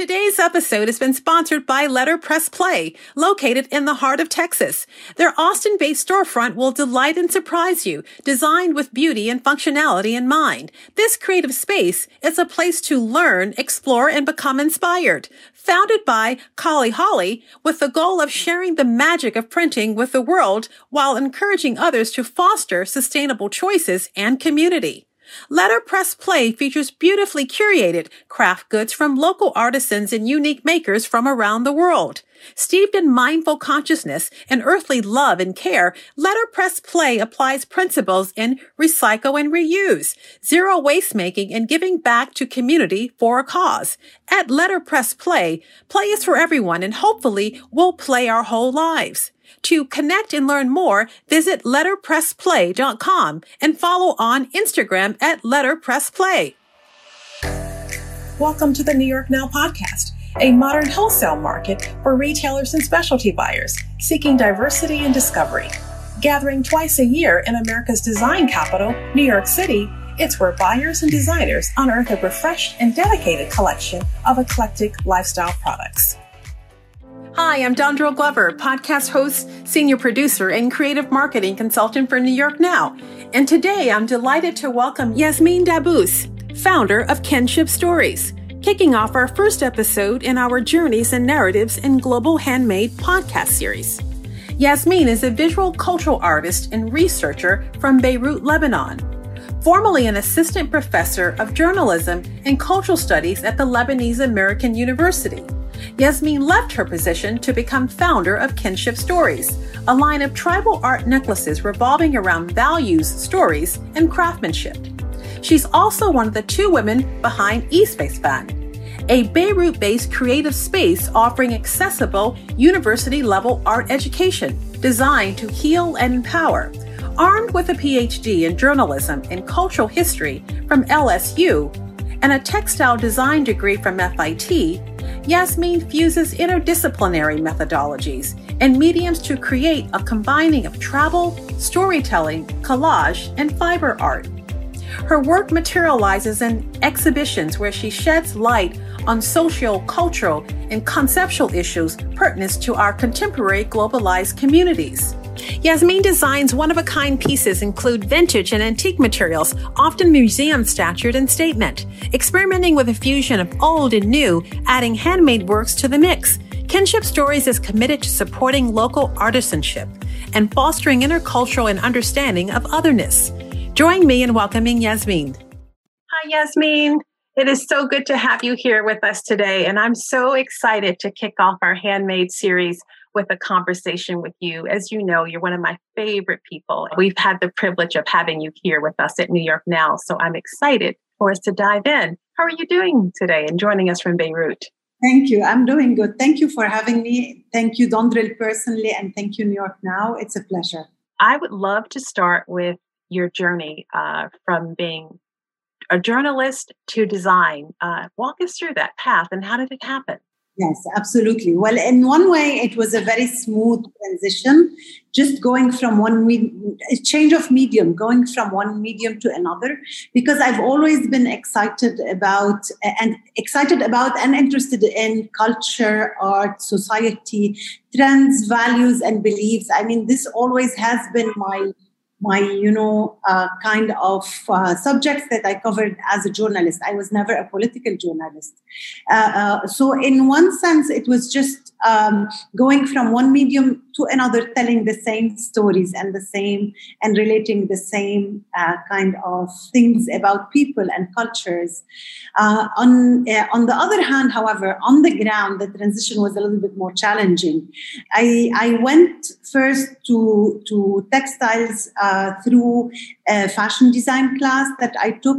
Today's episode has been sponsored by Letterpress Play, located in the heart of Texas. Their Austin based storefront will delight and surprise you, designed with beauty and functionality in mind. This creative space is a place to learn, explore, and become inspired. Founded by Kali Holly with the goal of sharing the magic of printing with the world while encouraging others to foster sustainable choices and community. Letterpress Play features beautifully curated craft goods from local artisans and unique makers from around the world. Steeped in mindful consciousness and earthly love and care, Letterpress Play applies principles in recycle and reuse, zero waste making, and giving back to community for a cause. At Letterpress Play, play is for everyone and hopefully we'll play our whole lives. To connect and learn more, visit letterpressplay.com and follow on Instagram at letterpressplay. Welcome to the New York Now podcast, a modern wholesale market for retailers and specialty buyers seeking diversity and discovery. Gathering twice a year in America's design capital, New York City, it's where buyers and designers unearth a refreshed and dedicated collection of eclectic lifestyle products. Hi, I'm Dondrel Glover, podcast host, senior producer, and creative marketing consultant for New York Now. And today I'm delighted to welcome Yasmin Dabbous, founder of Kinship Stories, kicking off our first episode in our Journeys and Narratives in Global Handmade podcast series. Yasmin is a visual cultural artist and researcher from Beirut, Lebanon. Formerly an assistant professor of journalism and cultural studies at the Lebanese American University. Yasmin left her position to become founder of Kinship Stories, a line of tribal art necklaces revolving around values, stories, and craftsmanship. She's also one of the two women behind Espace Fan, a Beirut based creative space offering accessible university level art education designed to heal and empower. Armed with a PhD in journalism and cultural history from LSU and a textile design degree from FIT, Yasmin fuses interdisciplinary methodologies and mediums to create a combining of travel, storytelling, collage, and fiber art. Her work materializes in exhibitions where she sheds light on social, cultural, and conceptual issues pertinent to our contemporary globalized communities. Yasmin designs one of a kind pieces include vintage and antique materials, often museum statured and statement, experimenting with a fusion of old and new, adding handmade works to the mix. Kinship Stories is committed to supporting local artisanship and fostering intercultural and understanding of otherness. Join me in welcoming Yasmin. Hi, Yasmin. It is so good to have you here with us today, and I'm so excited to kick off our handmade series with a conversation with you. As you know, you're one of my favorite people. We've had the privilege of having you here with us at New York Now, so I'm excited for us to dive in. How are you doing today and joining us from Beirut? Thank you. I'm doing good. Thank you for having me. Thank you, Dondrel, personally, and thank you, New York Now. It's a pleasure. I would love to start with your journey uh, from being a journalist to design. Uh, walk us through that path and how did it happen? Yes, absolutely. Well, in one way, it was a very smooth transition, just going from one me- change of medium, going from one medium to another, because I've always been excited about and excited about and interested in culture, art, society, trends, values, and beliefs. I mean, this always has been my my you know uh, kind of uh, subjects that i covered as a journalist. I was never a political journalist. Uh, uh so in one sense it was just um, going from one medium to another telling the same stories and the same and relating the same uh, kind of things about people and cultures. Uh, on on the other hand however on the ground the transition was a little bit more challenging. I i went first to to textiles uh, through a fashion design class that I took.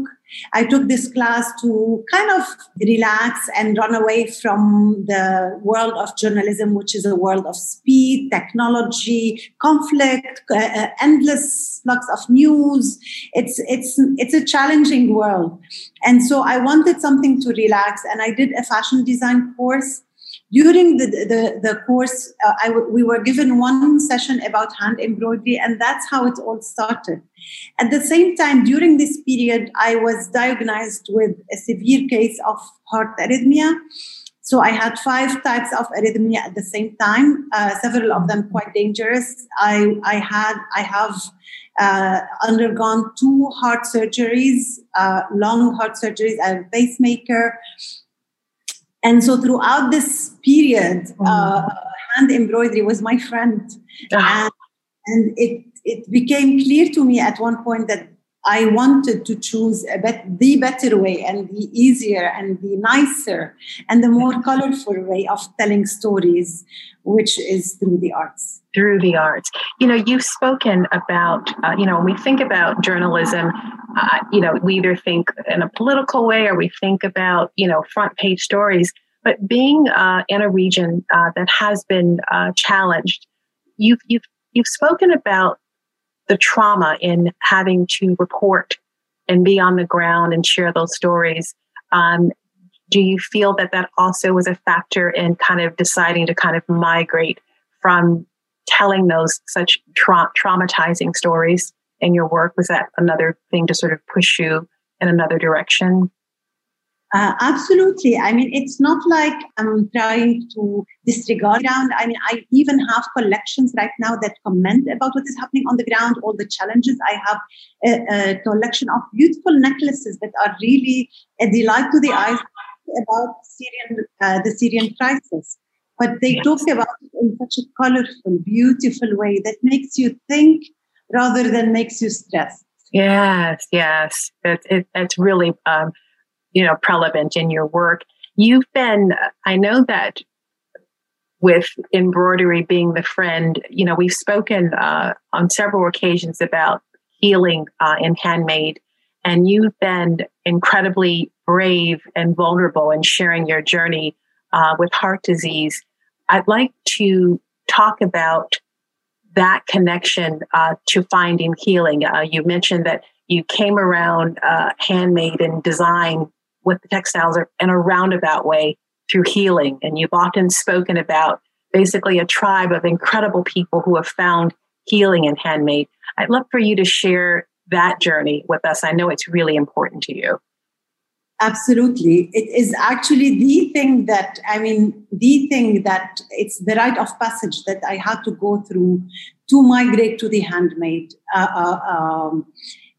I took this class to kind of relax and run away from the world of journalism, which is a world of speed, technology, conflict, uh, uh endless flux of news. It's it's it's a challenging world, and so I wanted something to relax, and I did a fashion design course during the, the, the course, uh, I w- we were given one session about hand embroidery, and that's how it all started. At the same time, during this period, I was diagnosed with a severe case of heart arrhythmia. So I had five types of arrhythmia at the same time, uh, several of them quite dangerous. I, I had, I have uh, undergone two heart surgeries, uh, long heart surgeries, and a pacemaker. And so throughout this period, mm. uh, hand embroidery was my friend. Ah. And, and it, it became clear to me at one point that I wanted to choose a bet- the better way and the easier and the nicer and the more colorful way of telling stories, which is through the arts. Through the arts. You know, you've spoken about, uh, you know, when we think about journalism, uh, you know, we either think in a political way or we think about, you know, front page stories. But being uh, in a region uh, that has been uh, challenged, you've, you've, you've spoken about the trauma in having to report and be on the ground and share those stories. Um, do you feel that that also was a factor in kind of deciding to kind of migrate from telling those such tra- traumatizing stories in your work? Was that another thing to sort of push you in another direction? Uh, absolutely. I mean, it's not like I'm trying to disregard ground. I mean, I even have collections right now that comment about what is happening on the ground, all the challenges. I have a, a collection of beautiful necklaces that are really a delight to the eyes about Syrian, uh, the Syrian crisis. But they yes. talk about it in such a colorful, beautiful way that makes you think rather than makes you stress. Yes, yes. It, it, it's really um, you know, prevalent in your work. You've been, I know that with embroidery being the friend, you know, we've spoken uh, on several occasions about healing uh, in handmade, and you've been incredibly brave and vulnerable in sharing your journey uh, with heart disease. I'd like to talk about that connection uh, to finding healing. Uh, you mentioned that you came around uh, handmade and design with the textiles in a roundabout way through healing. And you've often spoken about basically a tribe of incredible people who have found healing in handmade. I'd love for you to share that journey with us. I know it's really important to you. Absolutely. It is actually the thing that, I mean, the thing that it's the rite of passage that I had to go through to migrate to the handmade. Uh, uh, um,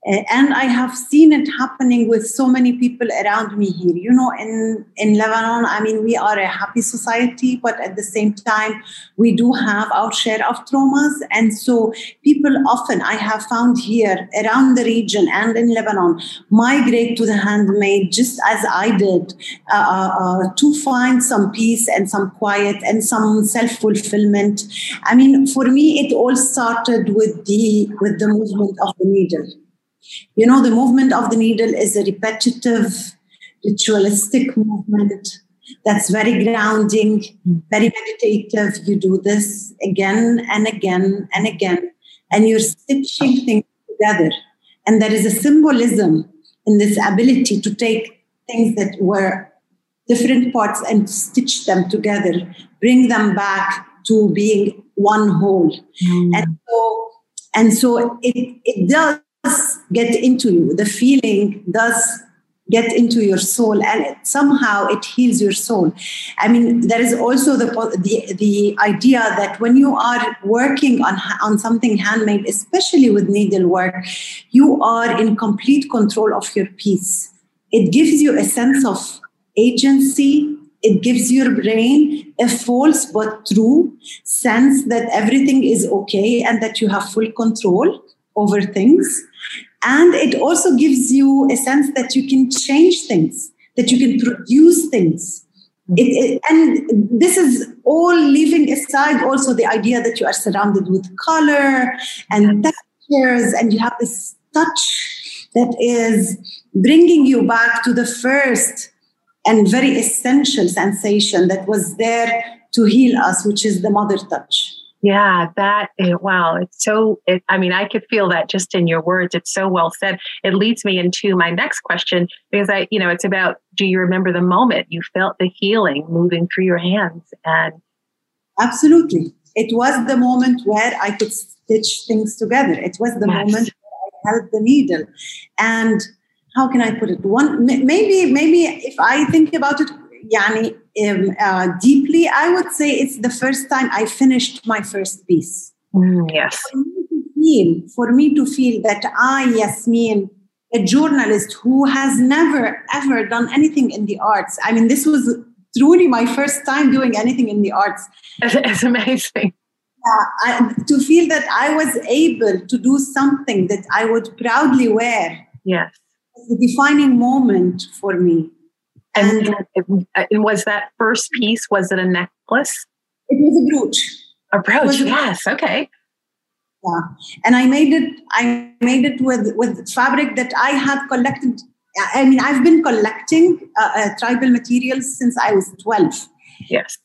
and I have seen it happening with so many people around me here. You know, in, in Lebanon, I mean, we are a happy society, but at the same time, we do have our share of traumas. And so people often, I have found here around the region and in Lebanon, migrate to the handmade just as I did uh, uh, uh to find some peace and some quiet and some self-fulfillment. I mean, for me, it all started with the, with the movement of the needle you know, the movement of the needle is a repetitive, ritualistic movement that's very grounding, very meditative. You do this again and again and again, and you're stitching things together. And there is a symbolism in this ability to take things that were different parts and stitch them together, bring them back to being one whole. Mm. And so, and so it, it does get into you. The feeling does get into your soul and it, somehow it heals your soul. I mean there is also the, the the idea that when you are working on on something handmade especially with needlework you are in complete control of your piece it gives you a sense of agency. It gives your brain a false but true sense that everything is okay and that you have full control over things and it also gives you a sense that you can change things, that you can produce things. It, it, and this is all leaving aside also the idea that you are surrounded with color and textures, and you have this touch that is bringing you back to the first and very essential sensation that was there to heal us, which is the mother touch. Yeah, that, eh, wow. It's so, it, I mean, I could feel that just in your words. It's so well said. It leads me into my next question because I, you know, it's about do you remember the moment you felt the healing moving through your hands? And absolutely. It was the moment where I could stitch things together. It was the yes. moment I held the needle. And how can I put it? One, maybe, maybe if I think about it, yani, um, uh, deeply, I would say it's the first time I finished my first piece. Mm, yes. For me to feel, for me to feel that I, Yasmin, a journalist who has never ever done anything in the arts. I mean, this was truly my first time doing anything in the arts. It's amazing. Yeah, I, to feel that I was able to do something that I would proudly wear. Yes. Was a defining moment for me. And, and, and was that first piece, was it a necklace? It was a brooch. A brooch, yes. Okay. Yeah. And I made it, I made it with, with fabric that I had collected. I mean, I've been collecting uh, uh, tribal materials since I was 12. Yes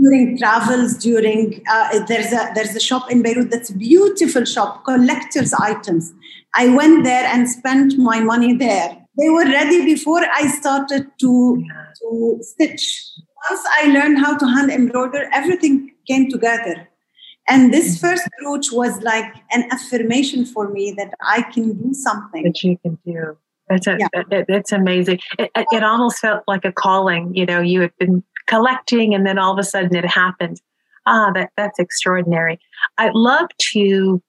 during travels during uh, there's a there's a shop in beirut that's a beautiful shop collectors items i went there and spent my money there they were ready before i started to to stitch once i learned how to hand embroider everything came together and this mm-hmm. first brooch was like an affirmation for me that i can do something that you can do That's, a, yeah. it, it's amazing. It, it, almost felt like a calling. You know, you had been collecting and then all of a sudden it happened. Ah, that, that's extraordinary. I'd love to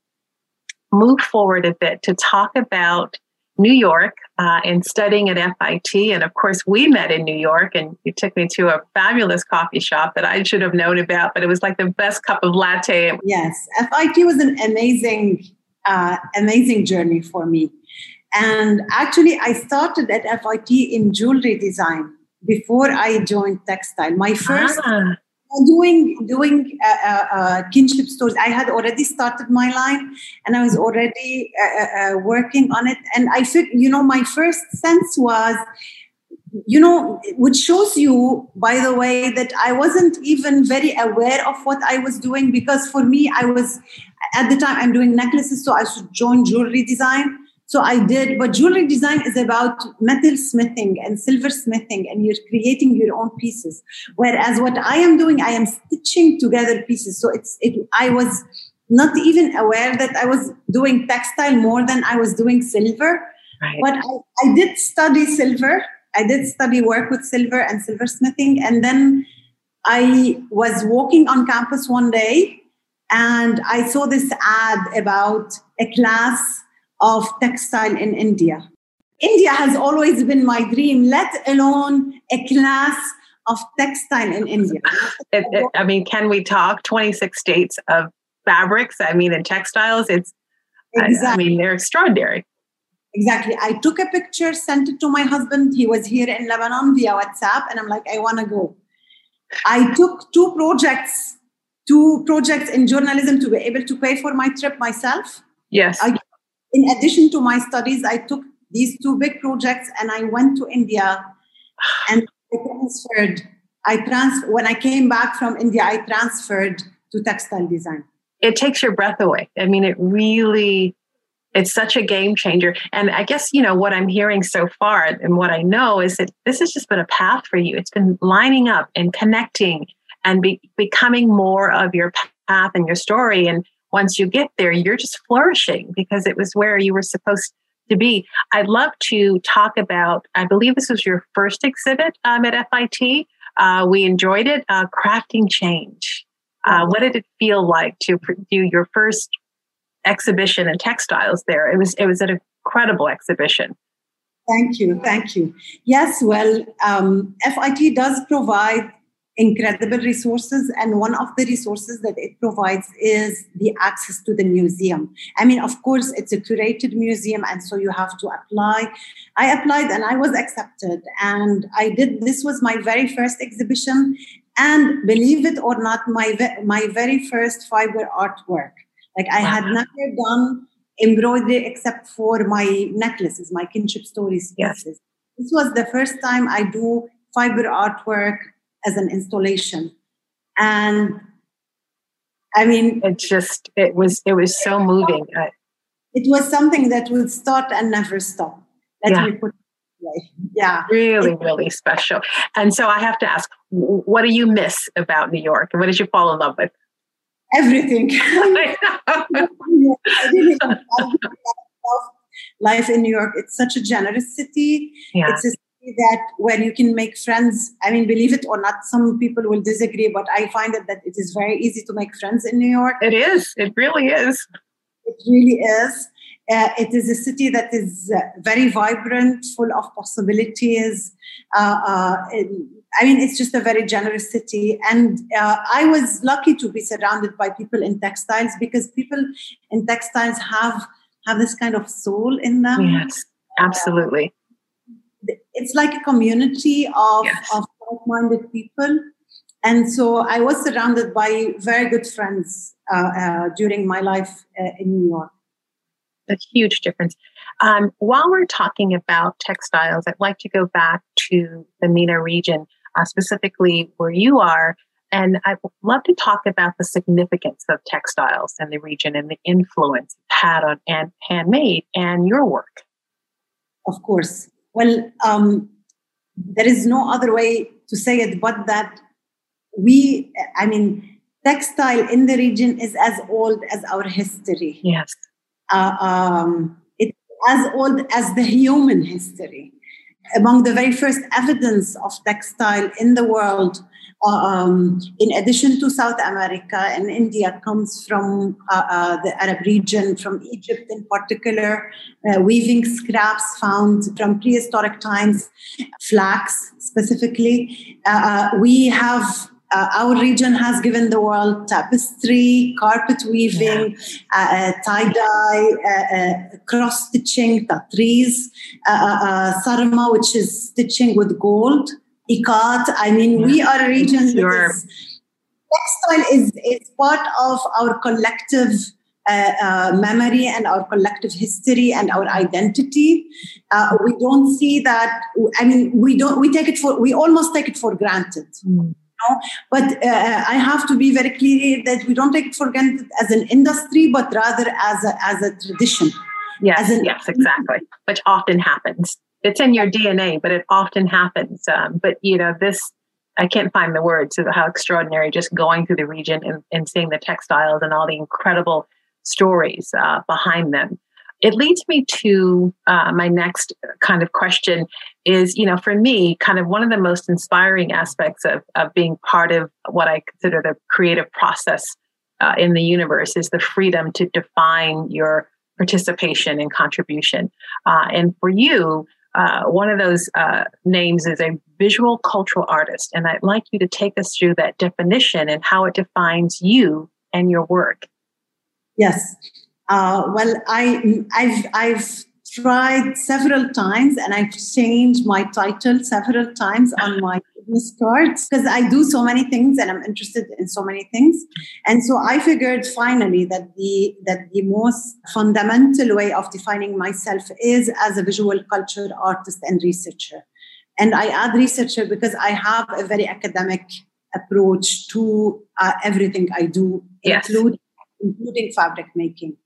move forward a bit to talk about New York uh, and studying at FIT. And of course, we met in New York, and you took me to a fabulous coffee shop that I should have known about, but it was like the best cup of latte. Yes, FIT was an amazing, uh, amazing journey for me. And actually, I started at FIT in jewelry design before I joined textile. My first ah. Doing doing uh, uh, uh, Kinship Stories. I had already started my line, and I was already uh, uh, uh, working on it. And I feel, you know, my first sense was, you know, which shows you, by the way, that I wasn't even very aware of what I was doing because for me, I was at the time I'm doing necklaces, so I should join jewelry design so I did, but jewelry design is about metal smithing and silver smithing, and you're creating your own pieces. Whereas what I am doing, I am stitching together pieces. So it's, it, I was not even aware that I was doing textile more than I was doing silver. Right. But I, I did study silver. I did study work with silver and silversmithing. And then I was walking on campus one day and I saw this ad about a class of textile in India. India has always been my dream, let alone a class of textile in India. It, it, I mean, can we talk 26 states of fabrics? I mean, in textiles, it's, exactly. I, I mean, they're extraordinary. Exactly. I took a picture, sent it to my husband. He was here in Lebanon via WhatsApp, and I'm like, I want to go. I took two projects, two projects in journalism to be able to pay for my trip myself. Yes. I in addition to my studies, I took these two big projects and I went to India and I transferred. I trans when I came back from India, I transferred to textile design. It takes your breath away. I mean, it really it's such a game changer. And I guess, you know, what I'm hearing so far and what I know is that this has just been a path for you. It's been lining up and connecting and be, becoming more of your path and your story. And once you get there, you're just flourishing because it was where you were supposed to be. I'd love to talk about, I believe this was your first exhibit um, at FIT. Uh, we enjoyed it, uh, Crafting Change. Uh, what did it feel like to do your first exhibition in textiles there? It was, it was an incredible exhibition. Thank you. Thank you. Yes, well, um, FIT does provide incredible resources and one of the resources that it provides is the access to the museum. I mean of course it's a curated museum and so you have to apply. I applied and i was accepted and i did this was my very first exhibition and believe it or not my my very first fiber artwork. Like i had never done embroidery except for my necklaces my kinship stories pieces. Yes. this was the first time i do fiber artwork as an installation. And I mean, it just, it was, it was so moving. It was something that would start and never stop. Let yeah. me put yeah really really special and so i have to ask what do you miss about new york and what did you fall in love with everything life in new york it's such a generous city yeah. it's a that when you can make friends. I mean, believe it or not, some people will disagree, but I find it that it is very easy to make friends in New York. It is. It really is. It really is. Uh, it is a city that is uh, very vibrant, full of possibilities. Uh, uh I mean, it's just a very generous city. And uh, I was lucky to be surrounded by people in textiles because people in textiles have have this kind of soul in them. Yes, absolutely. Uh, it's like a community of, yes. of like-minded people. And so I was surrounded by very good friends during my life in New York a huge difference. Um, while we're talking about textiles, I'd like to go back to the MENA region, uh, specifically where you are. And I'd love to talk about the significance of textiles in the region and the influence it's had on and handmade and your work. Of course. Well, um, there is no other way to say it but that we, I mean, textile in the region is as old as our history. Yes uh, um, it's as old as the human history. Among the very first evidence of textile in the world, um, in addition to South America and India, comes from uh, uh, the Arab region, from Egypt in particular, uh, weaving scraps found from prehistoric times, flax specifically. Uh, uh, we have uh, our region has given the world tapestry, carpet weaving, yeah. uh, uh tie dye, uh, uh, cross stitching, tatreez, sarma, which is stitching with gold, ikat. I mean, yeah. we are a region sure. that is, textile is, is part of our collective uh, uh, memory and our collective history and our identity. Uh, we don't see that. I mean, we don't. We take it for. We almost take it for granted. Mm know? But uh, i have to be very clear that we don't take it for granted as an industry but rather as a, as a tradition. Yes an, yes exactly. Which often happens. It's in your dna but it often happens um, but you know this i can't find the words of how extraordinary just going through the region and, and seeing the textiles and all the incredible stories uh, behind them it leads me to uh, my next kind of question is you know for me kind of one of the most inspiring aspects of, of being part of what i consider the creative process uh, in the universe is the freedom to define your participation and contribution. Uh, and for you uh, one of those uh, names is a visual cultural artist and i'd like you to take us through that definition and how it defines you and your work. Yes uh, well, I, I've, I've tried several times and I've changed my title several times on my business cards because I do so many things and I'm interested in so many things. And so I figured finally that the that the most fundamental way of defining myself is as a visual culture artist and researcher. And I add researcher because I have a very academic approach to uh, everything I do, yes. including, including fabric making.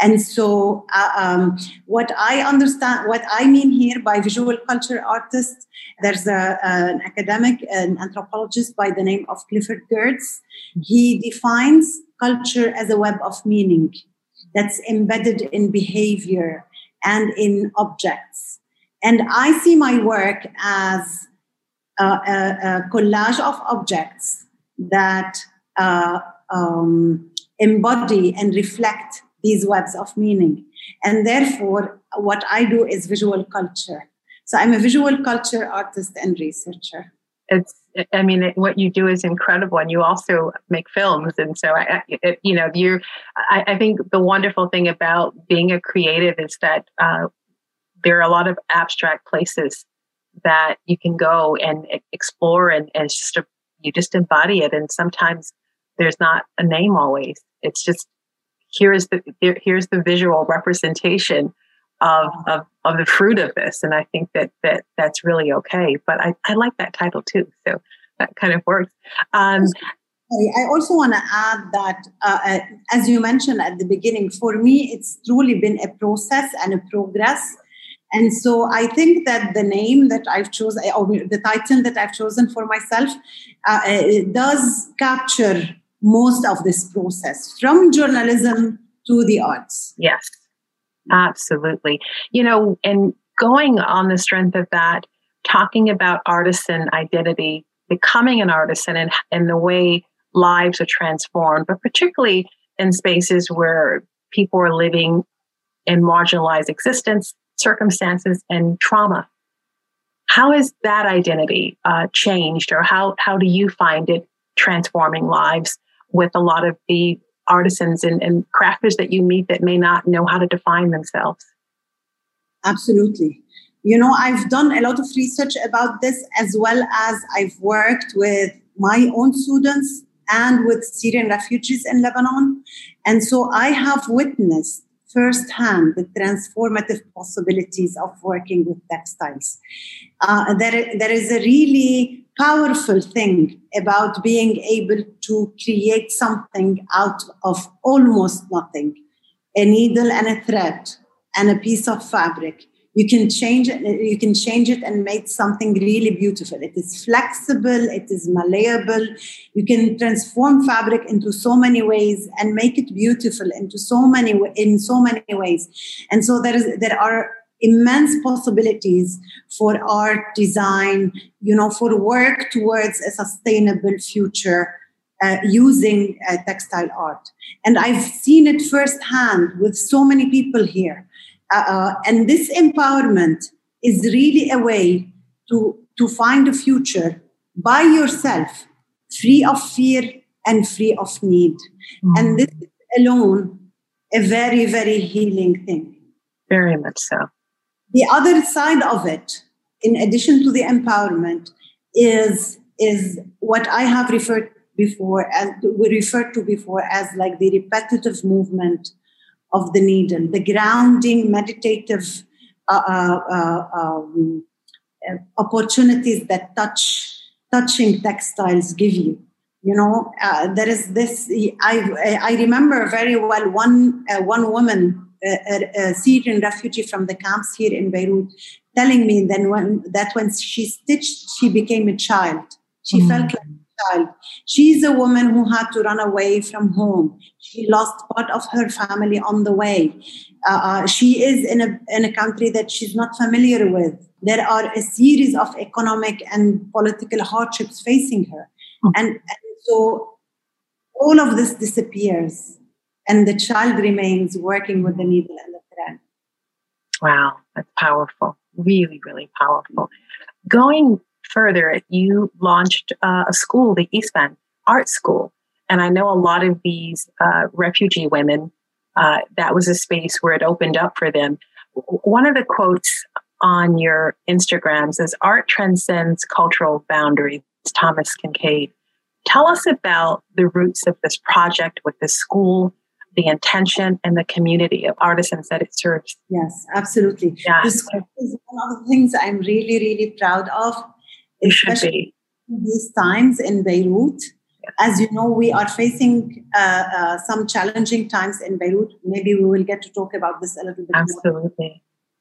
And so, uh, um, what I understand, what I mean here by visual culture artist, there's a, an academic, an anthropologist by the name of Clifford Geertz. He defines culture as a web of meaning that's embedded in behavior and in objects. And I see my work as a, a, a collage of objects that uh, um, embody and reflect these webs of meaning. And therefore, what I do is visual culture. So I'm a visual culture artist and researcher. It's, I mean, what you do is incredible, and you also make films. And so, I, it, you know, you're. I, I, think the wonderful thing about being a creative is that uh, there are a lot of abstract places that you can go and explore, and, and just you just embody it. And sometimes there's not a name always. It's just here's the here's the visual representation of, of of the fruit of this. And i think that that that's really okay. But i, I like that title too so that kind of works. Um, I also want to add that, uh, uh, as you mentioned at the beginning, for me, it's truly been a process and a progress. And so I think that the name that I've chosen, or the title that I've chosen for myself, uh, it does capture most of this process from journalism to the arts. Yes, absolutely. You know, and going on the strength of that talking about artisan identity, becoming an artisan, and, and the way lives are transformed, but particularly in spaces where people are living in marginalized existence, circumstances, and trauma. How has that identity uh, changed, or how, how do you find it transforming lives with a lot of the artisans and, and crafters that you meet that may not know how to define themselves? Absolutely. You know, I've done a lot of research about this as well as I've worked with my own students and with Syrian refugees in Lebanon. And so I have witnessed firsthand the transformative possibilities of working with textiles. Uh, there, there is a really powerful thing about being able to create something out of almost nothing. A needle and a thread and a piece of fabric. You can change it you can change it and make something really beautiful. It is flexible it is malleable. You can transform fabric into so many ways and make it beautiful into so many in so many ways. And so there is there are immense possibilities for art design you know for work towards a sustainable future uh, using uh, textile art and i've seen it firsthand with so many people here uh, uh, and this empowerment is really a way to, to find a future by yourself, free of fear and free of need. Mm-hmm. And this is alone a very, very healing thing. Very much so. The other side of it, in addition to the empowerment, is, is what I have referred before and we referred to before as like the repetitive movement of the needle, the grounding, meditative uh, uh, uh um, uh, opportunities that touch touching textiles give you. You know, uh, there is this. I I remember very well one one woman, a, a Syrian refugee from the camps here in Beirut, telling me then when, that when she stitched, she became a child. She mm. felt like a child. She's a woman who had to run away from home. She lost part of her family on the way. Uh, uh, she is in a, in a country that she's not familiar with. There are a series of economic and political hardships facing her. Mm-hmm. And, and so all of this disappears, and the child remains working with the needle and the thread. Wow, that's powerful. Really, really powerful. Going further, you launched uh, a school, the Isfan Art School. And I know a lot of these uh, refugee women, uh, that was a space where it opened up for them. One of the quotes on your Instagram says, Art transcends cultural boundaries, Thomas Kinkade. Tell us about the roots of this project with the school, the intention, and the community of artisans that it serves. Yes, absolutely. Yeah. This is one of the things I'm really, really proud of it should be. These times in Beirut, as you know, we are facing uh, uh, some challenging times in Beirut. Maybe we will get to talk about this a little bit Absolutely. More.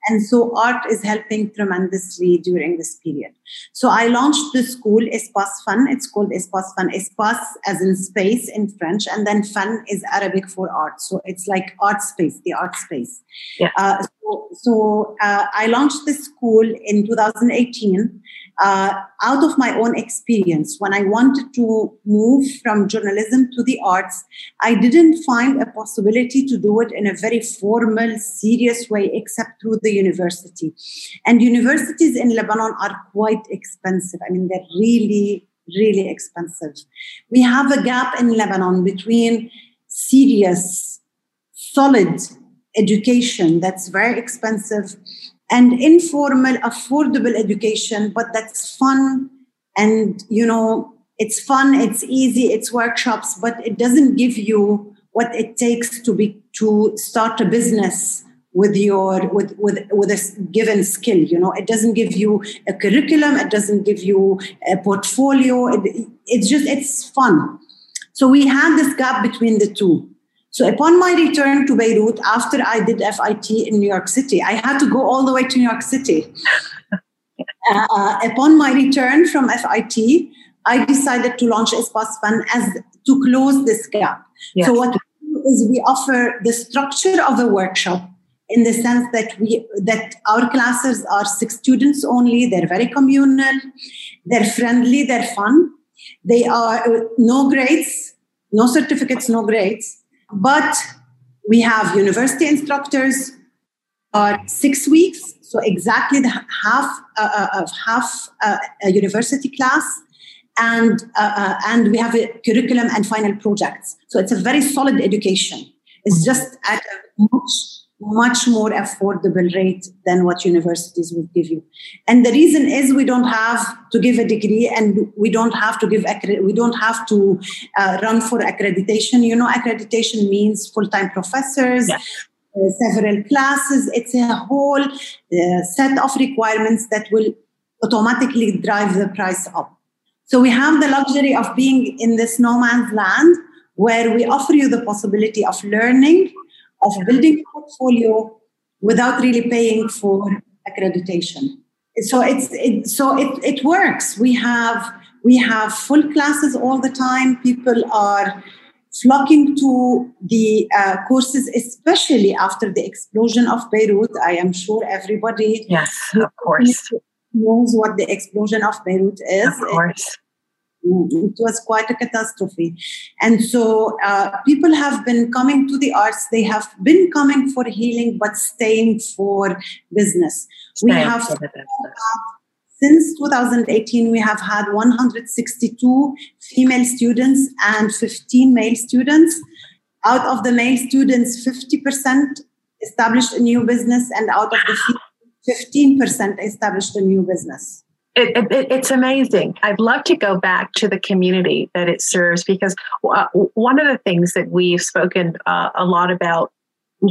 And so art is helping tremendously during this period. So I launched the school Espace Fan. It's called Espace Fan. Espace as in space in French, and then fun is Arabic for art. So it's like art space, the art space. Yeah. Uh, so so uh, I launched the school in 2018 uh, out of my own experience, when I wanted to move from journalism to the arts, I didn't find a possibility to do it in a very formal, serious way, except through the university. And universities in Lebanon are quite expensive. I mean, they're really, really expensive. We have a gap in Lebanon between serious, solid education that's very expensive and informal, affordable education, but that's fun and, you know, it's fun, it's easy, it's workshops, but it doesn't give you what it takes to be to start a business with your with with with a given skill you know? It doesn't give you a curriculum it doesn't give you a portfolio it, it's just it's fun. So we had this gap between the two so upon my return to Beirut, after I did FIT in New York City, I had to go all the way to New York City. uh, uh, upon my return from FIT, I decided to launch Espace Fan as to close this gap. Yes. So what we do is we offer the structure of a workshop in the sense that we that our classes are six students only they're very communal they're friendly they're fun they are uh, no grades no certificates no grades but we have university instructors are six weeks. So exactly the half uh, uh of half uh, a university class. And uh, uh, and we have a curriculum and final projects. So it's a very solid education. It's just at a much much more affordable rate than what universities would give you. And the reason is we don't have to give a degree and we don't have to give we don't have to uh, run for accreditation. You know accreditation means full-time professors yeah. uh, several classes. It's a whole uh, set of requirements that will automatically drive the price up. So we have the luxury of being in this no man's land where we offer you the possibility of learning of building a portfolio without really paying for accreditation. So it's it, so it, it works. We have we have full classes all the time. People are flocking to the uh, courses, especially after the explosion of Beirut. I am sure everybody yes, of course, knows what the explosion of Beirut is. Of course it was quite a catastrophe. And so uh, people have been coming to the arts, they have been coming for healing, but staying for business. we have since 2018, we have had 162 female students and 15 male students. Out of the male students, 50% established a new business, and out of the 15% established a new business it, it, it's amazing. I'd love to go back to the community that it serves because uh, one of the things that we've spoken uh, a lot about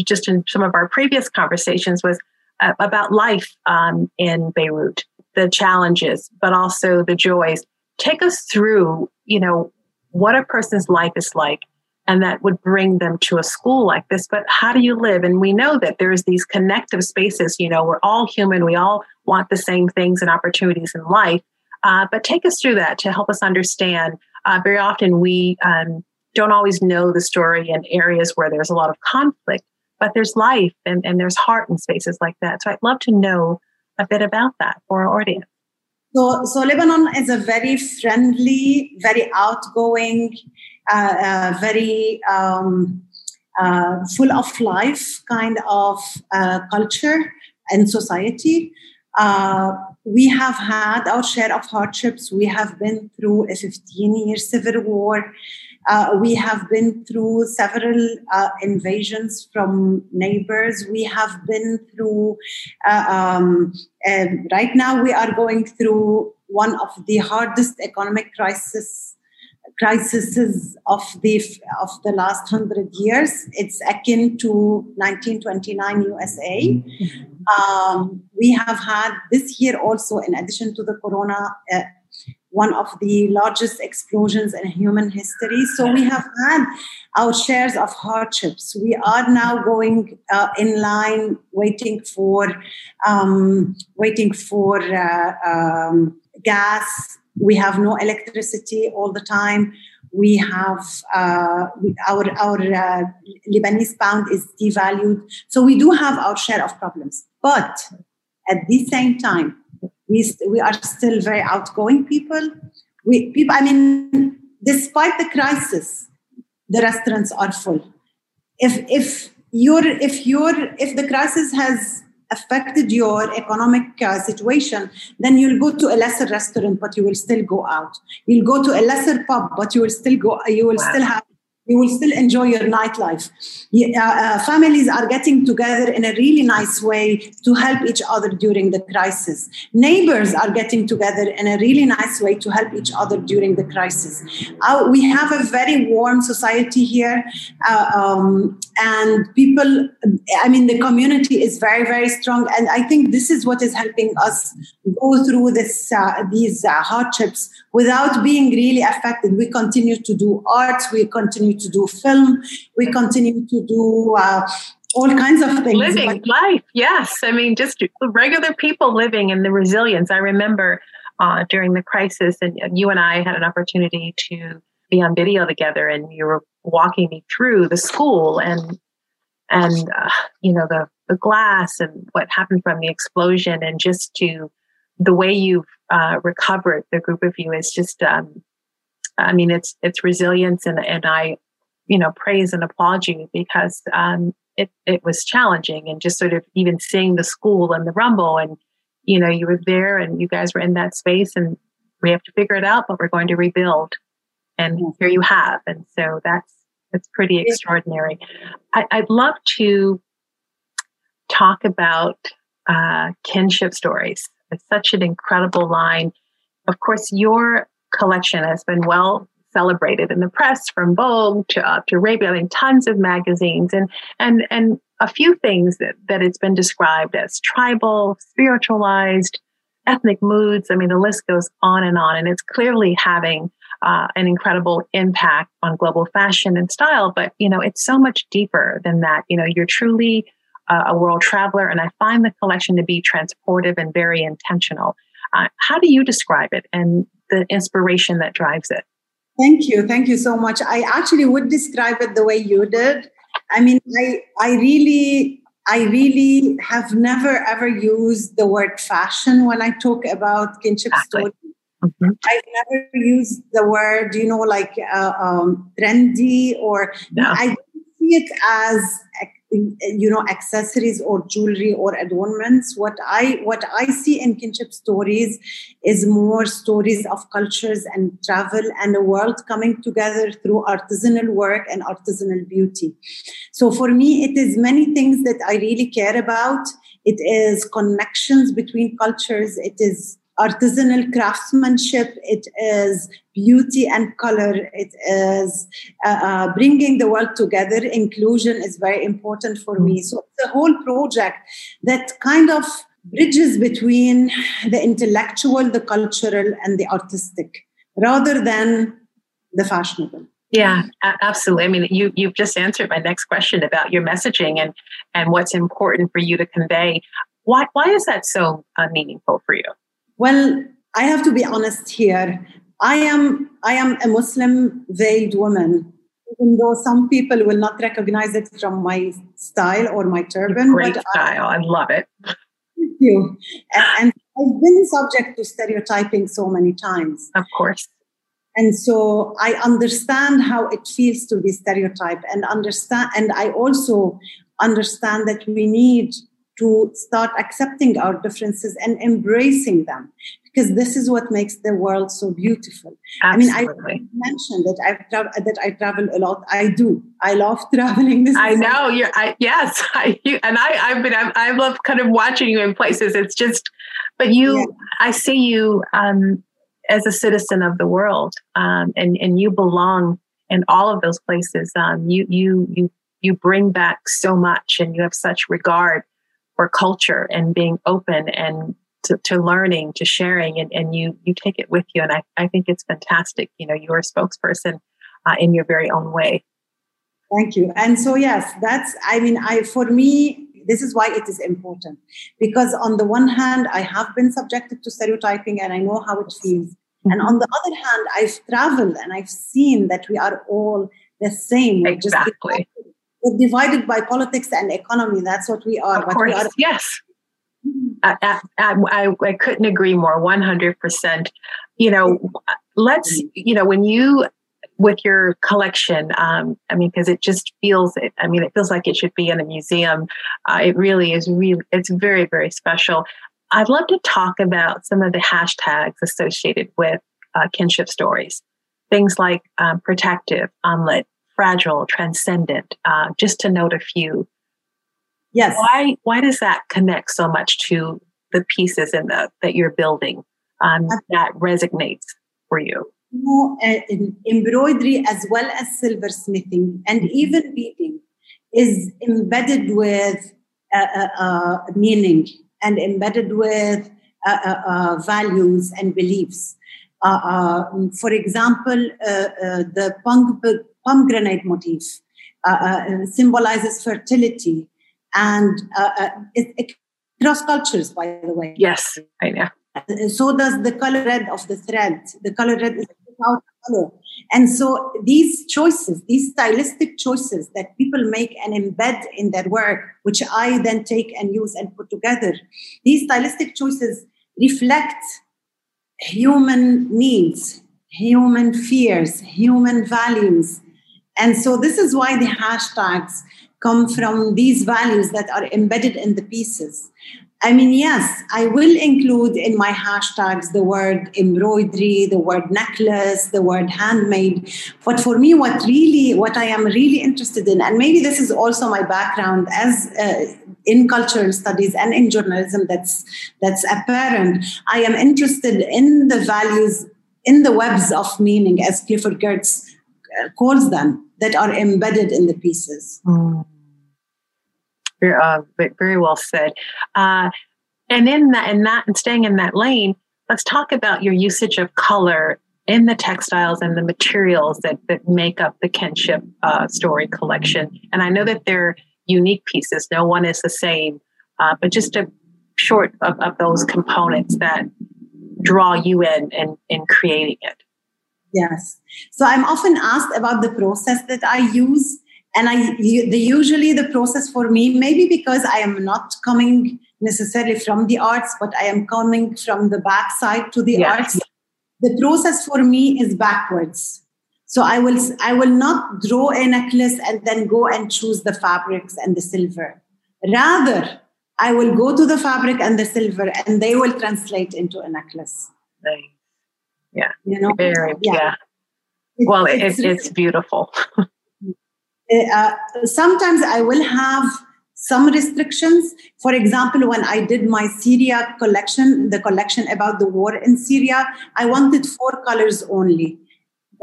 just in some of our previous conversations was uh, about life um, in Beirut, the challenges, but also the joys. Take us through, you know, what a person's life is like and that would bring them to a school like this. But how do you live? And we know that there's these connective spaces you know we're all human we all want the same things and opportunities in life. Uh, but take us through that to help us understand. Uh, very often we um, don't always know the story in areas where there's a lot of conflict but there's life and, and there's heart in spaces like that. So i'd love to know a bit about that for our audience. So, so Lebanon is a very friendly, very outgoing, very um, uh, full of life kind of uh, culture and society. Uh, we have had our share of hardships. We have been through a 15 year civil war. Uh, we have been through several uh, invasions from neighbors. We have been through, uh, um, right now, we are going through one of the hardest economic crisis crises of the of the last hundred years. It's akin to 1929 USA. Um, we have had this year also, in addition to the corona, uh, one of the largest explosions in human history. So we have had our shares of hardships. We are now going uh, in line, waiting for um, waiting for uh, um, gas. We have no electricity all the time. We have uh, our our uh, Lebanese pound is devalued, so we do have our share of problems. But at the same time, we, we are still very outgoing people. We people, I mean, despite the crisis, the restaurants are full. If if your if your if the crisis has affected your economic uh, situation, then you'll go to a lesser restaurant, but you will still go out. You'll go to a lesser pub, but you will still go. You will wow. still have you will still enjoy your nightlife. Uh, uh, families are getting together in a really nice way to help each other during the crisis. Neighbors are getting together in a really nice way to help each other during the crisis. Uh, we have a very warm society here, uh, um, and people, I mean, the community is very, very strong. And I think this is what is helping us go through this, uh, these uh, hardships without being really affected. We continue to do art, we continue to do film, we continue to do uh, all kinds of things. Living life, yes. I mean, just regular people living and the resilience. I remember uh, during the crisis, and you and I had an opportunity to be on video together, and you were walking me through the school and and uh, you know the the glass and what happened from the explosion and just to the way you've uh, recovered the group of you is just um, i mean it's it's resilience and and i you know praise and applaud you because um, it, it was challenging and just sort of even seeing the school and the rumble and you know you were there and you guys were in that space and we have to figure it out but we're going to rebuild and here you have. And so that's that's pretty extraordinary. I, would love to talk about uh, kinship stories. It's such an incredible line. Of course your collection has been well celebrated in the press from Vogue to uh, to Arabia, I mean, tons of magazines and and and a few things that, that it's been described as tribal, spiritualized, ethnic moods. I mean, the list goes on and on, and it's clearly having uh, an incredible impact on global fashion and style. But you know, it's so much deeper than that. You know, you're truly uh, a world traveler, and I find the collection to be transportive and very intentional. Uh, how do you describe it and the inspiration that drives it? Thank you. Thank you so much. I actually would describe it the way you did. I mean, I, I really, I really have never ever used the word fashion when I talk about kinship exactly. story. Mm-hmm. I've never used the word, you know, like uh, um, trendy or no. I see it as you know accessories or jewelry or adornments. What i what i see in kinship stories is more stories of cultures and travel and a world coming together through artisanal work and artisanal beauty. So for me it is many things that i really care about. It is connections between cultures. It is artisanal craftsmanship, it is beauty and color, it is uh, uh, bringing the world together. Inclusion is very important for me. So the whole project that kind of bridges between the intellectual, the cultural, and the artistic rather than the fashionable. Yeah, absolutely. I mean, you you've just answered my next question about your messaging and and what's important for you to convey. Why why is that so uh, meaningful for you? Well, I have to be honest here. I am I am a Muslim veiled woman, even though some people will not recognize it from my style or my turban. Great style, I, I love it. Thank you. And, and I've been subject to stereotyping so many times. Of course. And so I understand how it feels to be stereotyped and understand and I also understand that we need to start accepting our differences and embracing them because this is what makes the world so beautiful. Absolutely. I mean, I mentioned that I tra- that I travel a lot. I do. I love traveling. This I know you're. I, yes, I, you, and I, I've been. I, I, love kind of watching you in places. It's just, but you. Yeah. I see you um, as a citizen of the world, um, and and you belong in all of those places. Um, you you you you bring back so much, and you have such regard for culture and being open and to, to learning, to sharing, and, and you you take it with you. And I, I think it's fantastic. You know, you're a spokesperson uh, in your very own way. Thank you. And so yes, that's I mean, I for me, this is why it is important because on the one hand, I have been subjected to stereotyping and I know how it feels. Mm-hmm. And on the other hand, I've traveled and I've seen that we are all the same. We're exactly. Just divided by politics and economy. That's what we are. Of course, are- yes. I, I, I, couldn't agree more 100% you know let's you know when you with your collection um, i mean because it just feels It, i mean it feels like it should be in a museum uh, it really is really it's very very special i'd love to talk about some of the hashtags associated with uh, kinship stories things like um, protective amulet fragile, transcendent, uh, just to note a few. Yes. Why why does that connect so much to the pieces in the that you're building um, that resonates for you? No, uh, embroidery as well as silversmithing and mm-hmm. even beading is embedded with uh, uh, meaning and embedded with uh, values and beliefs. for example, the punk pomegranate motif uh, uh, symbolizes fertility and uh, uh, it, it, cross cultures by the way yes i know so does the color red of the thread the color red is without color. And so these choices, these stylistic choices that people make and embed in their work, which I then take and use and put together, these stylistic choices reflect human needs, human fears, human values. And so this is why the hashtags come from these values that are embedded in the pieces. I mean, yes, I will include in my hashtags the word embroidery, the word necklace, the word handmade. But for me, what really, what I am really interested in, and maybe this is also my background as uh, in cultural studies and in journalism, that's that's apparent. I am interested in the values, in the webs of meaning, as Clifford Geertz uh, calls them, that are embedded in the pieces. Mm. Uh, very well said. Uh, and in that, and that, and staying in that lane, let's talk about your usage of color in the textiles and the materials that, that make up the kinship uh, story collection. And I know that they're unique pieces; no one is the same. Uh, but just a short of, of those components that draw you in in, in creating it. Yes. So I'm often asked about the process that I use and i the, usually the process for me maybe because i am not coming necessarily from the arts but i am coming from the backside to the arts the process for me is backwards so i will i will not draw a necklace and then go and choose the fabrics and the silver rather i will go to the fabric and the silver and they will translate into a necklace nice. Yeah you know very yeah, yeah. It's, well it's, it's, it's beautiful uh, sometimes I will have some restrictions. For example, when I did my Syria collection, the collection about the war in Syria, I wanted four colors only.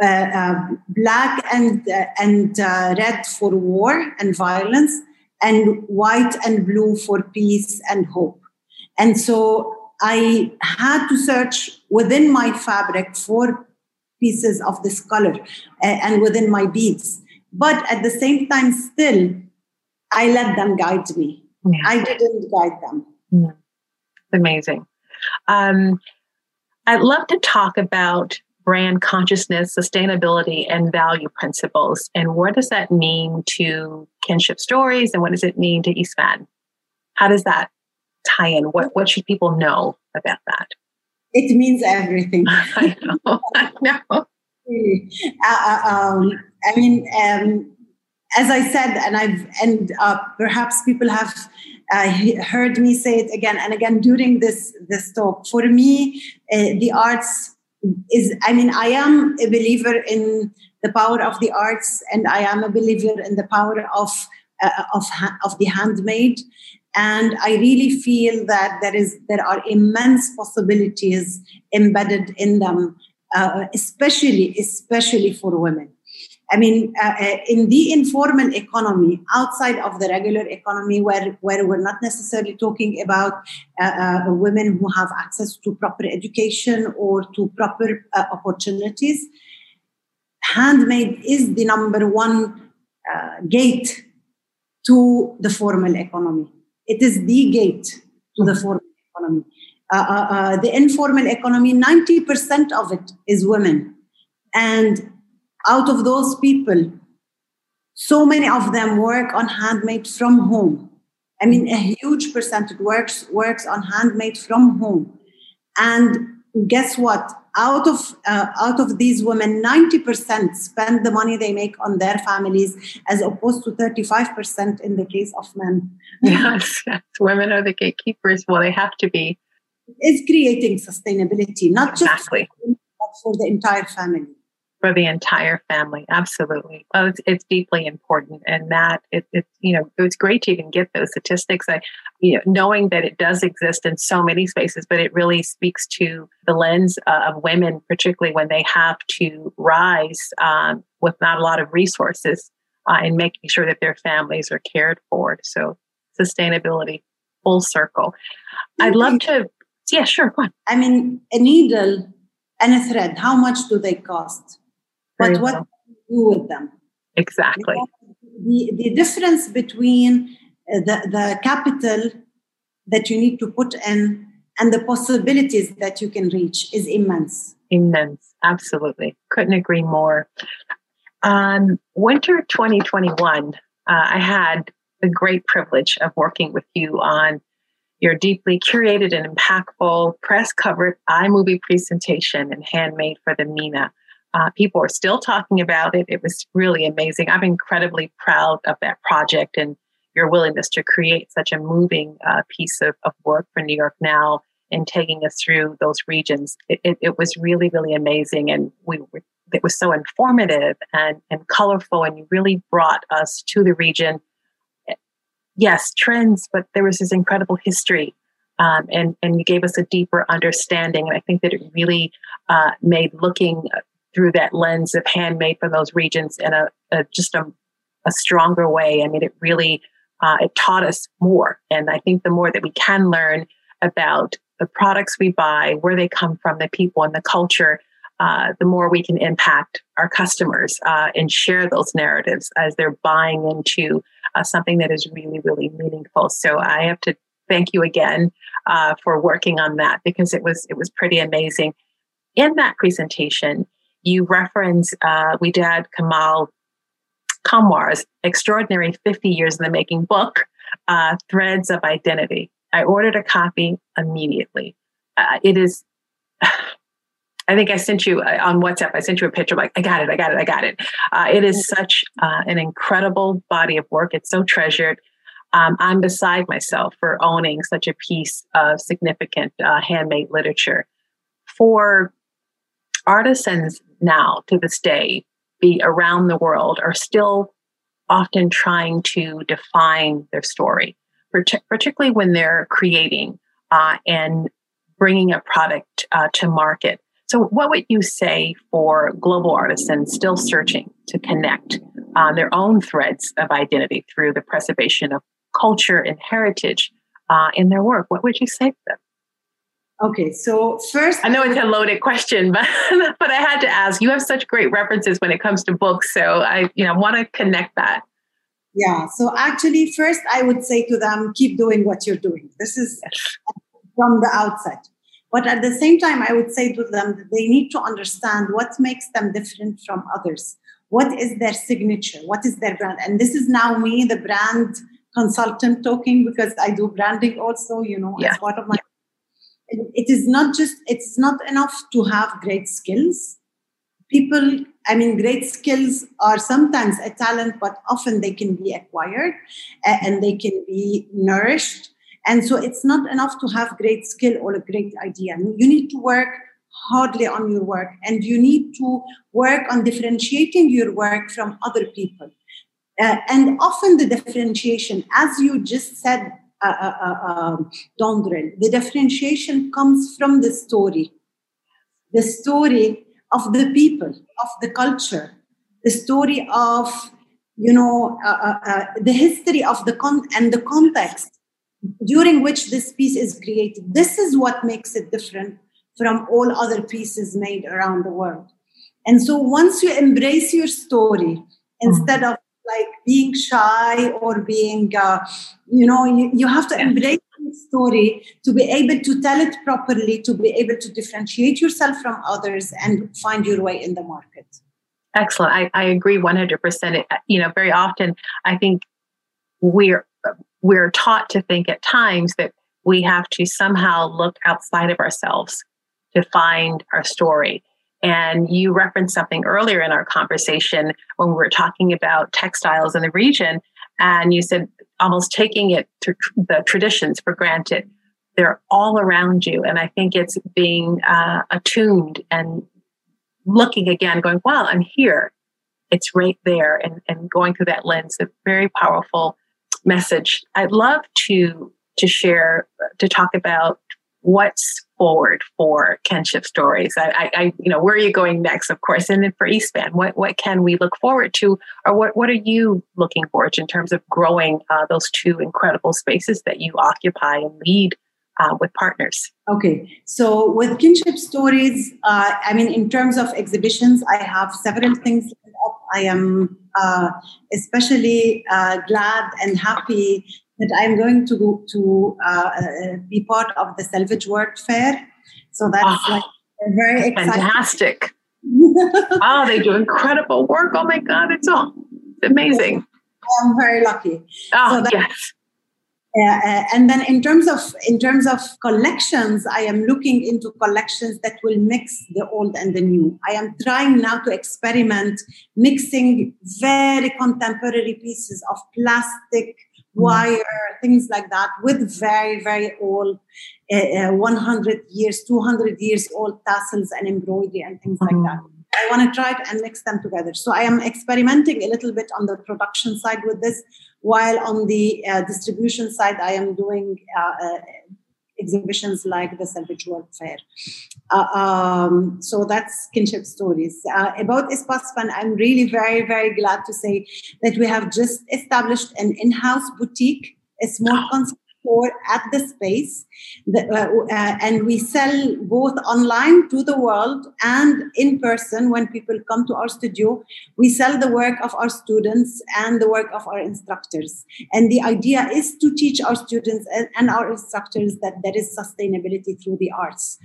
Uh, uh, black and uh, and uh, red for war and violence, and white and blue for peace and hope. And so I had to search within my fabric for pieces of this color and within my beads but at the same time, still, I let them guide me. Yeah. I didn't guide them. Yeah. Amazing. Um, I'd love to talk about brand consciousness, sustainability, and value principles. And what does that mean to kinship stories and what does it mean to Eastman? How does that tie in? What, what should people know about that? It means everything. I know. I know. Really. Uh, uh um, I mean, um, as I said, and I've and uh, perhaps people have uh, heard me say it again and again during this this talk. For me, uh, the arts is. I mean, I am a believer in the power of the arts, and I am a believer in the power of uh, of of the handmade. And I really feel that there is there are immense possibilities embedded in them, uh, especially especially for women. I mean, uh, uh, in the informal economy, outside of the regular economy, where, where we're not necessarily talking about uh, uh, women who have access to proper education or to proper uh, opportunities, handmade is the number one gate to the formal economy. It is the gate to the hmm. formal economy. Uh, uh, uh, the informal economy, 90% of it is women. And out of those people, so many of them work on handmade from home. I mean, a huge percentage works works on handmade from home. And guess what? Out of uh, out of these women, ninety percent spend the money they make on their families, as opposed to thirty five percent in the case of men. Yes, yes, women are the gatekeepers. Well, they have to be. It's creating sustainability, not exactly. just for, but for the entire family for the entire family. Absolutely. Well, it's, it's deeply important. And that it, it, you know, it's great to even get those statistics. I, you know, knowing that it does exist in so many spaces, but it really speaks to the lens uh, of women, particularly when they have to rise um, with not a lot of resources uh, and making sure that their families are cared for. So sustainability, full circle. I'd love to, yeah, sure. Go on. I mean, a needle and a thread, how much do they cost? But what do you do with them? Exactly. The, the difference between uh, the, the capital that you need to put in and the possibilities that you can reach is immense. Immense, absolutely. Couldn't agree more. Um, winter 2021, uh, I had the great privilege of working with you on your deeply curated and impactful press covered iMovie presentation and handmade for the MENA. Uh, people are still talking about it. It was really amazing. I'm incredibly proud of that project and your willingness to create such a moving uh, piece of, of work for New York Now and taking us through those regions. It, it, it was really, really amazing. And we were, it was so informative and, and colorful. And you really brought us to the region. Yes, trends, but there was this incredible history. Um, and, and you gave us a deeper understanding. And I think that it really uh, made looking through that lens of handmade from those regions in a, a just a, a stronger way. I mean, it really uh, it taught us more. And I think the more that we can learn about the products we buy, where they come from, the people and the culture, uh, the more we can impact our customers uh, and share those narratives as they're buying into uh, something that is really, really meaningful. So I have to thank you again uh, for working on that because it was it was pretty amazing. In that presentation, you reference uh, we did Kamal Kamwar's extraordinary 50 years in the making book, uh, Threads of Identity. I ordered a copy immediately. Uh, it is, I think I sent you uh, on WhatsApp, I sent you a picture like, I got it, I got it, I got it. Uh, it is such uh, an incredible body of work. It's so treasured. Um, I'm beside myself for owning such a piece of significant uh, handmade literature. For artisans now to this day, be around the world are still often trying to define their story, particularly when they're creating uh, and bringing a product uh, to market. So, what would you say for global artisans still searching to connect uh, their own threads of identity through the preservation of culture and heritage uh, in their work? What would you say to them? Okay, so first, I know it's a loaded question, but but I had to ask. You have such great references when it comes to books, so I you know want to connect that. Yeah. So actually, first I would say to them, keep doing what you're doing. This is from the outset. But at the same time, I would say to them that they need to understand what makes them different from others. What is their signature? What is their brand? And this is now me, the brand consultant, talking because I do branding also. You know, yeah. as part of my it is not just it's not enough to have great skills. People i mean great skills are sometimes a talent but often they can be acquired and they can be nourished. And so it's not enough to have great skill or a great idea. You need to work hardly on your work and you need to work on differentiating your work from other people. Uh, and often the differentiation as you just said uh, uh, uh, um, Dondrel. The differentiation comes from the story, the story of the people, of the culture, the story of you know uh, the history of the con and the context during which this piece is created. This is what makes it different from all other pieces made around the world. And so once you embrace your story instead mm-hmm. of like being shy or being uh, you know you, you have to embrace the story to be able to tell it properly to be able to differentiate yourself from others and find your way in the market. Excellent. I, I agree 100% you know very often i think we're we're taught to think at times that we have to somehow look outside of ourselves to find our story and you referenced something earlier in our conversation when we were talking about textiles in the region. And you said almost taking it to the traditions for granted. They're all around you. And I think it's being uh, attuned and looking again, going, well, I'm here. It's right there. And, and going through that lens, a very powerful message. I'd love to to share, to talk about what's forward for kinship stories? I, I, you know where are you going next of course? And then for Eastman, what what can we look forward to? Or what what are you looking forward to in terms of growing uh, those two incredible spaces that you occupy and lead uh, with partners? Okay. So with kinship stories uh, i mean in terms of exhibitions i have several things i am uh, especially uh, glad and happy that I'm going to go to uh, uh, be part of the Selvedge World Fair. So that's oh, like very exciting. Fantastic. oh, they do incredible work. Oh my God, it's all amazing. I'm very lucky. Oh, so yes. Uh, and then in terms of in terms of collections i am looking into collections that will mix the old and the new i am trying now to experiment mixing very contemporary pieces of plastic. Wire things like that with very very old uh, uh, 100 years 200 years old tassels and embroidery and things mm. like that I want to try it and mix them together. So I am experimenting a little bit on the production side with this, while on the uh, distribution side, I am doing uh, exhibitions like the Selvedge World Fair. Uh, um, so that's kinship stories. Uh, about Espace Fan, I'm really very, very glad to say that we have just established an in-house boutique, a small concept store at the space. The, uh, uh, and we sell both online to the world and in person when people come to our studio. We sell the work of our students and the work of our instructors. And the idea is to teach our students and, and our instructors that there is sustainability through the arts.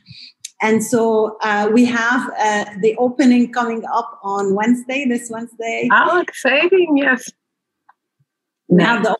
And so uh, we have uh, the opening coming up on Wednesday, this Wednesday. How exciting, yes. We have the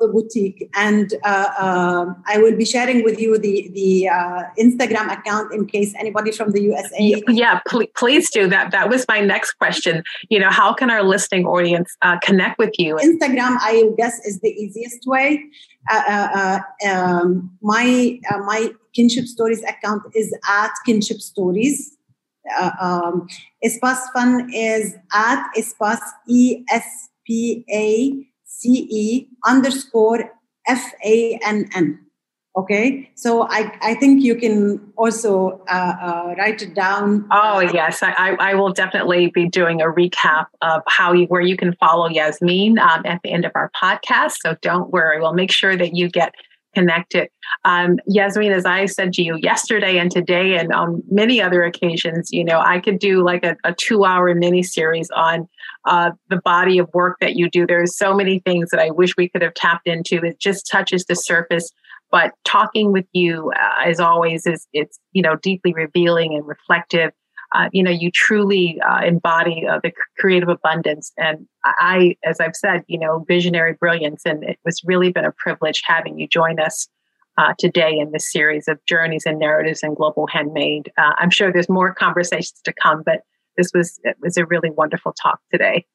the boutique. And uh, uh, I will be sharing with you the the uh, Instagram account in case anybody from the USA. Yeah, pl- please do that. That was my next question. You know, how can our listening audience uh, connect with you? Instagram, I guess, is the easiest way. Uh, uh, um, my my kinship stories account is at kinship stories. Uh, um, Espace Fan is at Espace E S P A C E underscore F A N N. Okay, so I, I think you can also uh, uh, write it down. Oh yes, I, I will definitely be doing a recap of how you where you can follow Yasmin um, at the end of our podcast. So don't worry, we'll make sure that you get connected. Um, Yasmin, as I said to you yesterday and today, and on many other occasions, you know, I could do like a, a two hour mini series on uh, the body of work that you do. There's so many things that I wish we could have tapped into. It just touches the surface. But talking with you, uh, as always, is it's you know deeply revealing and reflective. Uh, you know, you truly uh, embody uh, the creative abundance. And I, as I've said, you know, visionary brilliance. And it was really been a privilege having you join us uh, today in this series of journeys and narratives and global handmade. Uh, I'm sure there's more conversations to come, but this was it was a really wonderful talk today.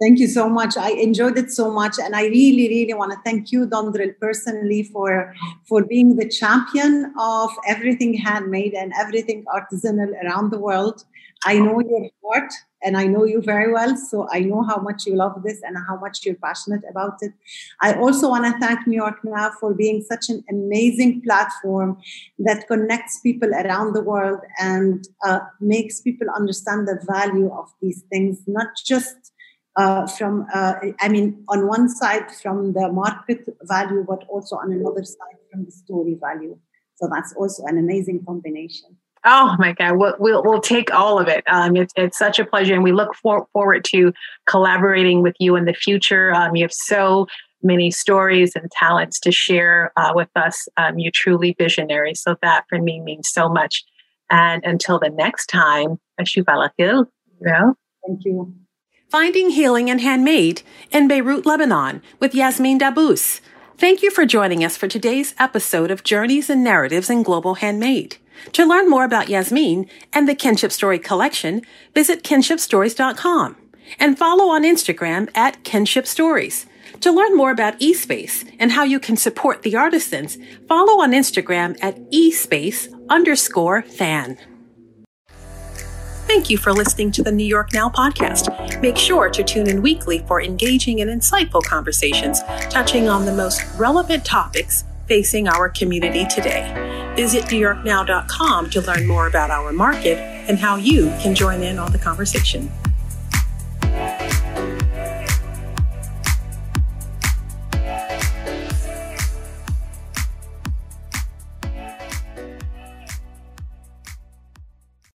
Thank you so much. I enjoyed it so much, and I really, really want to thank you, Dondrel, personally for for being the champion of everything handmade and everything artisanal around the world. I know your heart, and I know you very well, so I know how much you love this and how much you're passionate about it. I also want to thank New York Now for being such an amazing platform that connects people around the world and uh, makes people understand the value of these things, not just uh, from, uh, I mean, on one side from the market value, but also on another side from the story value. So that's also an amazing combination. Oh my God, we'll, we'll, we'll take all of it. Um, it's, it's such a pleasure, and we look for, forward to collaborating with you in the future. Um, you have so many stories and talents to share uh, with us. Um, you're truly visionary. So that for me means so much. And until the next time, Ashubalakil. Yeah. Thank you. Finding Healing and Handmade in Beirut, Lebanon with Yasmin Dabbous. Thank you for joining us for today's episode of Journeys and Narratives in Global Handmade. To learn more about Yasmin and the Kinship Story collection, visit kinshipstories.com and follow on Instagram at Kinship Stories. To learn more about Espace and how you can support the artisans, follow on Instagram at Espace underscore fan. Thank you for listening to the New York Now podcast. Make sure to tune in weekly for engaging and insightful conversations touching on the most relevant topics facing our community today. Visit NewYorkNow.com to learn more about our market and how you can join in on the conversation.